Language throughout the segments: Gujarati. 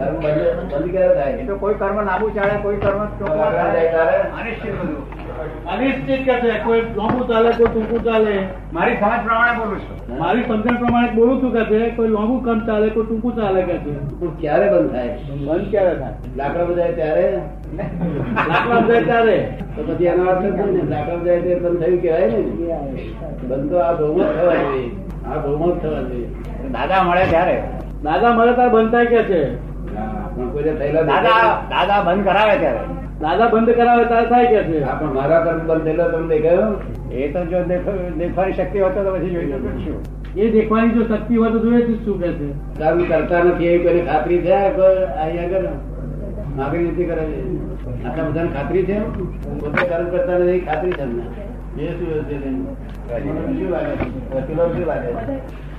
કર્મ બંધ ક્યારે થાય? એ તો કોઈ કર્મ લાંબુ ચાલે કોઈ કર્મ? અનિશ્ચિત બધું. અનિશ્ચિત કે છે કોઈ લાંબુ ચાલે કોઈ ટૂંકું ચાલે. મારી સમજ પ્રમાણે બોલું છું. મારી સમજણ પ્રમાણે બોલું છું કે છે કોઈ લાંબુ કામ ચાલે કોઈ ટૂંકું ચાલે કે છે. પણ ક્યારે બંધ થાય? બંધ ક્યારે થાય? લાકડા બજાય ત્યારે? લાકડા બજાય ત્યારે. તો પછી એનો અર્થ થાય ને લાકડા બજાય ત્યારે બંધ થયું કહેવાય ને? બંધ તો આ બહુ જ થવા જોઈએ. આ બહુ જ થવા જોઈએ. દાદા મળે ત્યારે. દાદા મળે ત્યારે બંધ થાય કે છે. દાદા દાદા બંધ કરાવે ત્યારે. દાદા બંધ કરાવે ત્યારે થાય કે છે? હા, પણ મારા કર્મ બંધ થયેલો તમને દેખાયો? એ તો જો દેખવાની શક્તિ હોતો તો પછી જોઈ શકું છું. એ દેખવાની જો શક્તિ હોય તો જોઈએ છે શું કે છે? કર્મ કરતા નથી એવી કોઈને ખાતરી છે? અહીંયા આગળ? માગણી નથી કરે. છે આટલા બધાને ખાતરી છે? પોતે કર્મ કરતા નથી ખાતરી છે એ શું છે?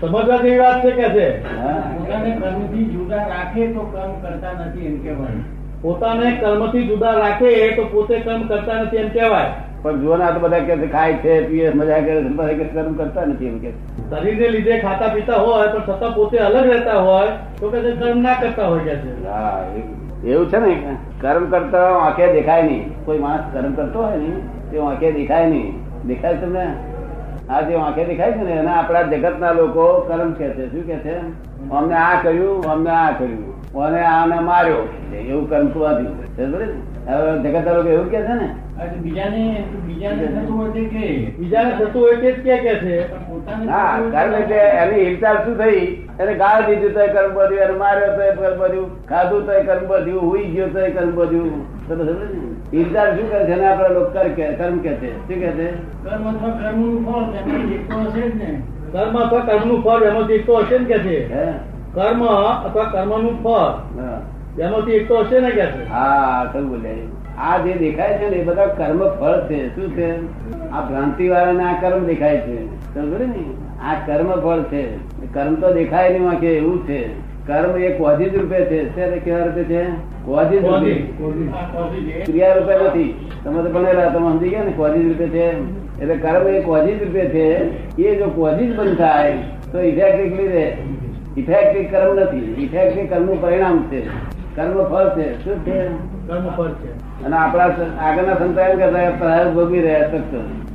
સમજવા જેવી વાત છે કે છે? પોતાને કર્મથી જુદા રાખે તો કર્મ કરતા નથી એમ કહેવાય. પોતાને કર્મથી જુદા રાખે તો પોતે કર્મ કરતા નથી એમ કહેવાય. પણ જુઓ ને આ તો બધા કે ખાય છે પીએ મજા કરે બધા કે કર્મ કરતા નથી એમ કે શરીરને લીધે ખાતા પીતા હોય પણ છતાં પોતે અલગ રહેતા હોય તો કે કર્મ ના કરતા હોય કે છે? હા એવું છે ને કર્મ કરતા આંખે દેખાય નહીં. કોઈ માણસ કર્મ કરતો હોય ને તે આંખે દેખાય નહીં. દેખાય છે તમને? આ જે આંખે દેખાય છે ને એના આપણા જગતના લોકો કર્મ કે છે. શું કે છે? અમને આ કર્યું અમને આ કર્યું. અને આને માર્યો? એવું કર્મ તો ને? હવે જગતના લોકો એવું કે છે ને? બીજાને બીજાને થતું હોય તે કે? બીજાને થતું હોય તે કે કે છે. હા કર્મ એટલે એની હિલચાલ શું થઈ? એને ગાળ દીધું તો કર્મ બધ્યું એને માર્યો તો કર્મ બધ્યું ખાધું તો કર્મ બધ્યું હુઈ ગયો તો કર્મ બધ્યું સમજ ને? હિલચાલ શું કરે છે? આપણા લોકો કર્મ કે છે. શું કે છે? કર્મ અથવા કર્મનું ફળ તેમાં એક તો હશે જ ને. કર્મ અથવા કર્મનું ફળ એમાંથી એક તો હશે ને કે છે? કર્મ અથવા કર્મનું ફળ હા. એમાંથી એક તો હશે ને કે છે? હા ખરું બોલ્યા આ જે દેખાય છે ને એ બધા કર્મ ફળ છે. શું છે? આ ભ્રાંતિ વાળાને આ કર્મ દેખાય છે. સમજો ને? આ કર્મ ફળ છે. કર્મ તો દેખાય નહીં વાંકે એવું છે. કર્મ એ કોઝિજ રૂપે છે. શેને કેવા રૂપે છે? કોઝિજ રૂપે ક્રિયા રૂપે નથી તમે તો ભણેલા તમે સમજી ગયા ને કોઝિજ રૂપે છે? એટલે કર્મ એ કોઝિજ રૂપે છે. એ જો કોઝિજ બંધ થાય તો ઇફેક્ટિવલી રહે ઇફેક્ટિવ કર્મ નથી. ઇફેક્ટિવ કર્મનું પરિણામ છે. કર્મ ફળ છે. શું છે? કર્મ ફળ છે. અને આપણા આગળના સંતાન કરતા પ્રયાસ ભોગવી રહ્યા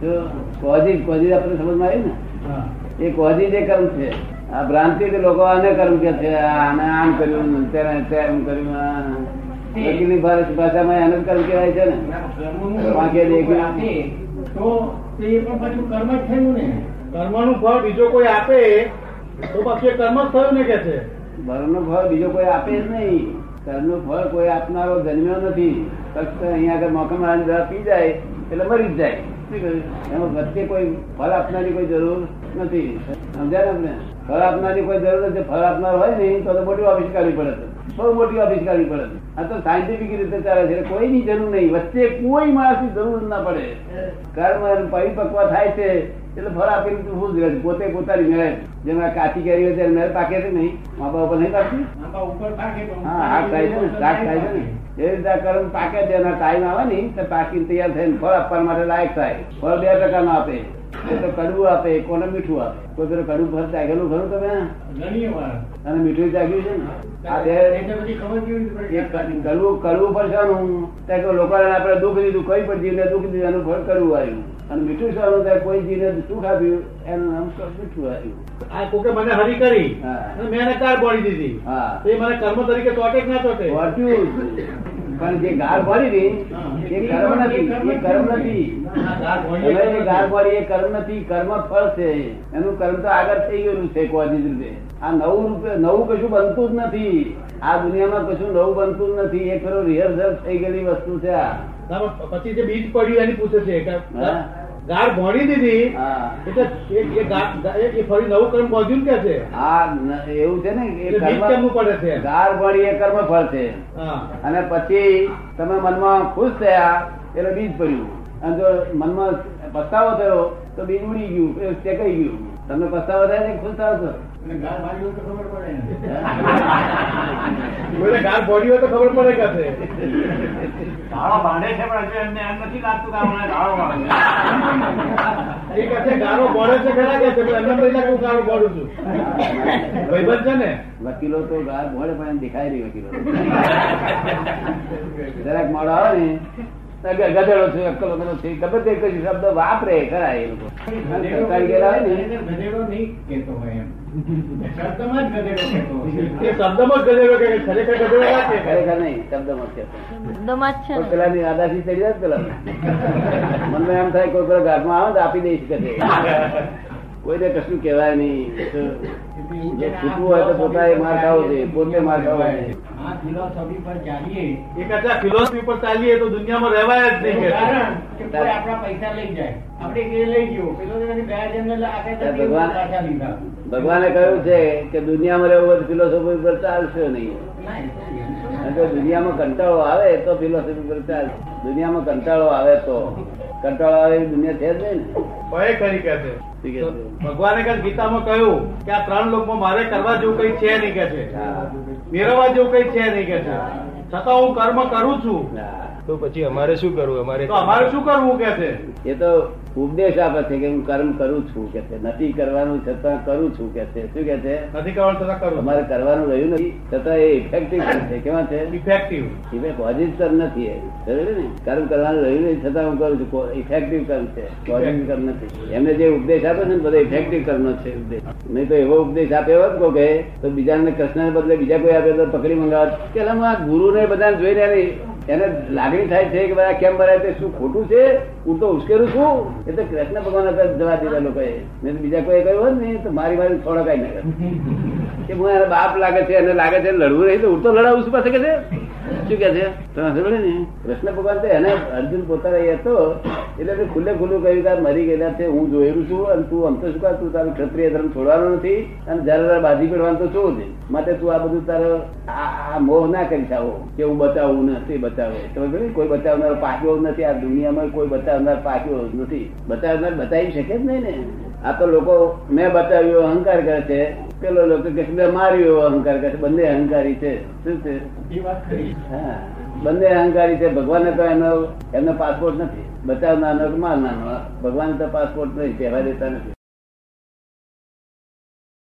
જો કોઝિજ કોઝિજ આપણે સમજમાં આવી ને? એ કોઝિજ એ કર્મ છે. આ ભ્રાંતિ લોકો આને કર્મ કે છે આને આમ કર્યું તેને તેમ કર્યું. વકીલની ભાષા- ભાષામાં એને કર્મ કહેવાય છે ને. વાંકે તો તે પણ પાછું કર્મ જ થયું ને. કર્મનું ફળ બીજો કોઈ આપે તો પછી એ કર્મ જ થયું ને કે છે? ઘરનું ફળ બીજો કોઈ આપે જ નહીં. કર્મનું ફળ કોઈ આપનારો જન્મ્યો નથી. ફક્ત અહીંયા આગળ મોકમ પી જાય એટલે મરી જ જાય. એમાં વચ્ચે કોઈ ફળ આપનારી કોઈ જરૂર નથી. સમજ્યા ને આપણે ફળ આપનારની કોઈ જરૂર નથી. ફળ આપનાર હોય ને તો મોટી ઓફિસ કાઢવી પડે બહુ મોટી ઓફિસ કાઢવી પડે આ તો સાયન્ટિફિક રીતે ચાલે છે. કોઈની જરૂર નહીં. વચ્ચે કોઈ માણસની જરૂર ના પડે. કર્મ પરિપક્વ થાય છે. એટલે ફળ આપીને તું શું જ પોતે પોતાની મેળે. જેમ આ કાચી કેરી હોય મેળ પાકે છે નહીં? મા બાપ ઉપર નહીં પાકતી? હા હાથ થાય છે ને શાક થાય છે ને? એ રીતે આ કર્મ પાકે એના ટાઈમ આવે ને તો પાકીને તૈયાર થઈને ફળ આપવા માટે લાયક થાય. ફળ બે પ્રકારનું આપે. તો કડવું આપે કોને મીઠું આપે? કોઈ પેલું કડવું ફળ ચાખેલું ખરું તમે? અને મીઠું ચાખ્યું છે ને? કડવું કડવું શાનું ત્યાં લોકોને આપણે દુઃખ દીધું કોઈ પણ જીવને દુઃખ દીધું એનું ફળ કડવું આવ્યું. અને મીઠું શાનું? ત્યાં કોઈ જીવને સુખ આપ્યું એનું નામ મીઠું આવ્યું. આ કોકે મને હરી કરી. મેં એને કાર બોડી દીધી. હા. એ મને કર્મ તરીકે ચોટે કે ના ચોટે. પણ જે ગાર ભરી ને એ કર્મ નથી એ કર્મ નથી. ગાર ભણીએ એ ગાર પડી એ કર્મ નથી કર્મ ફળ છે. એનું કર્મ તો આગળ થઈ ગયેલું છે કોઝિજ રીતે. આ નવું રૂપે નવું કશું બનતું જ નથી. આ દુનિયામાં કશું નવું બનતું જ નથી. એ ખરો રિહર્સલ થઈ ગયેલી વસ્તુ છે આ. પછી જે બીજ પડ્યું એની પૂછે છે. ગાર ભણી દીધી. એટલે એ- એ ફરી નવું કર્મ પહોંચ્યું કે છે? હા એવું છે ને એ કર્મ પડે છે? ગાર ભણી એ કર્મ ફળ છે. અને પછી તમે મનમાં ખુશ થયા એટલે બીજ પડ્યું અને જો મનમાં પસ્તાવો થયો તો બીજ ઉડી ગયું શેકાઈ ગયું. તમને પસ્તાવો થાય ને ખુશ થાવ છો અને ગાળ મારી હોય તો ખબર પડે ને. કોઈને ગાળ ભોળી હોય તો ખબર પડે કે છે ગાળો બાંધે છે પણ હજુ એમને એમ નથી લાગતું કે આપણે ગાળો બાંધે એ કહે છે ગાળો ભોળે છે ખરા કે છે પણ એમને તો લાગે હું ગાળો ભોળું છું. ભાઈબંધ છે ને? વકીલો તો ગાળ ભોડે પણ દેખાય રહી વકીલો. જરાક મોડો આવે ને. ગધેડો છું અક્કલ વગરનો છે ગમે તે કઈ શબ્દ વાપરે ખરા એ લોકો. સરકારી ગયેલા હોય ને ગધેડો નહીં કેતો હોય એમ. શબ્દમાં જ ગધેડો કહેતો શબ્દમાં જ ગધેડો કે ખરેખર ગધેડો ના ખરેખર નહીં શબ્દમાં છે. શબ્દમાં જ છે પેલાની આદાસી ચડી જાય પેલા. મનમાં એમ થાય કોઈ પેલા ઘરમાં આવે તો આપી દઈશ કે કોઈને કશું કહેવાય નહીં. જે છૂટવું હોય તો પોતાએ માર ખાવો જોઈએ પોતે માર ખાવો જોઈએ. ફિલોસોફી પર ચાલીએ. એ ફિલોસોફી પર ચાલીએ તો દુનિયામાં રહેવાય જ નહીં કારણ કે કોઈ આપણા પૈસા લઈ જાય. આપણે કે લઈ ગયો. ભગવાન- પાછા લીધા? ભગવાને કહ્યું છે કે દુનિયામાં રહેવું હોય તો ફિલોસોફી પર ચાલશે નહીં. એ જો દુનિયામાં કંટાળો આવે તો ફિલોસોફી પર ચાલે. દુનિયામાં કંટાળો આવે તો. કંટાળો આવે એવી દુનિયા છે જ નહીં ને. ખરી કે છે? ભગવાને કાલ ગીતામાં કહ્યું કે આ ત્રણ લોકમાં મારે કરવા જેવું કઈ છે નહીં કે છે. મેળવવા જેવું કઈ છે નહીં કે છે. છતાં હું કર્મ કરું છું. તો પછી અમારે શું કરવું? અમારે અમારે શું કરવું કે છે? એ તો ઉપદેશ આપે છે કે હું કર્મ કરું છું કે છે. નથી કરવાનું છતાં કરું છું કે છે. શું કે છે? નથી કરવાનું છતાં કરું અમારે કરવાનું રહ્યું નથી છતાં એ ઇફેક્ટિવ છે. કેવા છે? ઇફેક્ટિવ એ પોઝિટિવ નથી બરાબર ને? કર્મ કરવાનું રહ્યું નહીં છતાં હું કરું છું. ઇફેક્ટિવ કર્મ છે. પોઝિટિવ કર્મ નથી. એમને જે ઉપદેશ આપે છે ને બધો ઇફેક્ટિવ કર્મ છે ઉપદેશ. નહીં તો એવો ઉપદેશ આપ્યો હોત કો કે તો બીજાને કૃષ્ણને બદલે બીજા કોઈ આપે તો પકડી મંગાવત કે એલા હું આ ગુરુને બધાને જોઈને એને લાગણી થાય છે કે બધા કેમ ભરાય તે શું ખોટું છે? હું તો ઉશ્કેરું છું. એ તો કૃષ્ણ ભગવાન જવા દીધા લોકોએ. તો બીજા કોઈ કહ્યું હોત ને, તો મારી મારી થોડા કઈ ના કે હું બાપ લાગે છે, એને લાગે છે લડવું નહીં તો હું તો લડાવું છું પાસે કે છે? શું કે છે? તમે ને? કૃષ્ણ ભગવાન તો એને અર્જુન પોતા હતો, એટલે ખુલ્લે ખુલ્લું કહ્યું કે મરી ગયેલા છે, હું જોયેલું છું, અને તું આમ શું તું તારું ક્ષત્રિય ધર્મ છોડવાનો નથી, અને જયારે તારે બાજી પડવાનું તો છું? માટે તું આ બધું તારો આ મોહ ના કરી આવો કે હું બચાવું નથી, બચાવે. તમે કહ્યું કોઈ બચાવનાર પાક્યો નથી, આ દુનિયામાં કોઈ બચાવનાર પાક્યો નથી. બચાવનાર બતાવી શકે જ નહીં ને. આ તો લોકો મેં બતાવ્યો, અહંકાર કરે છે. પેલો લોકો કે મેં માર્યો એવો અહંકાર કરે બંને અહંકારી છે. શું છે? હા. બંને અહંકારી છે. ભગવાન તો એનો એમનો પાસપોર્ટ નથી. બચાવનારનો માર મારનારનો? ભગવાન તો પાસપોર્ટ નહીં કહેવા દેતા નથી.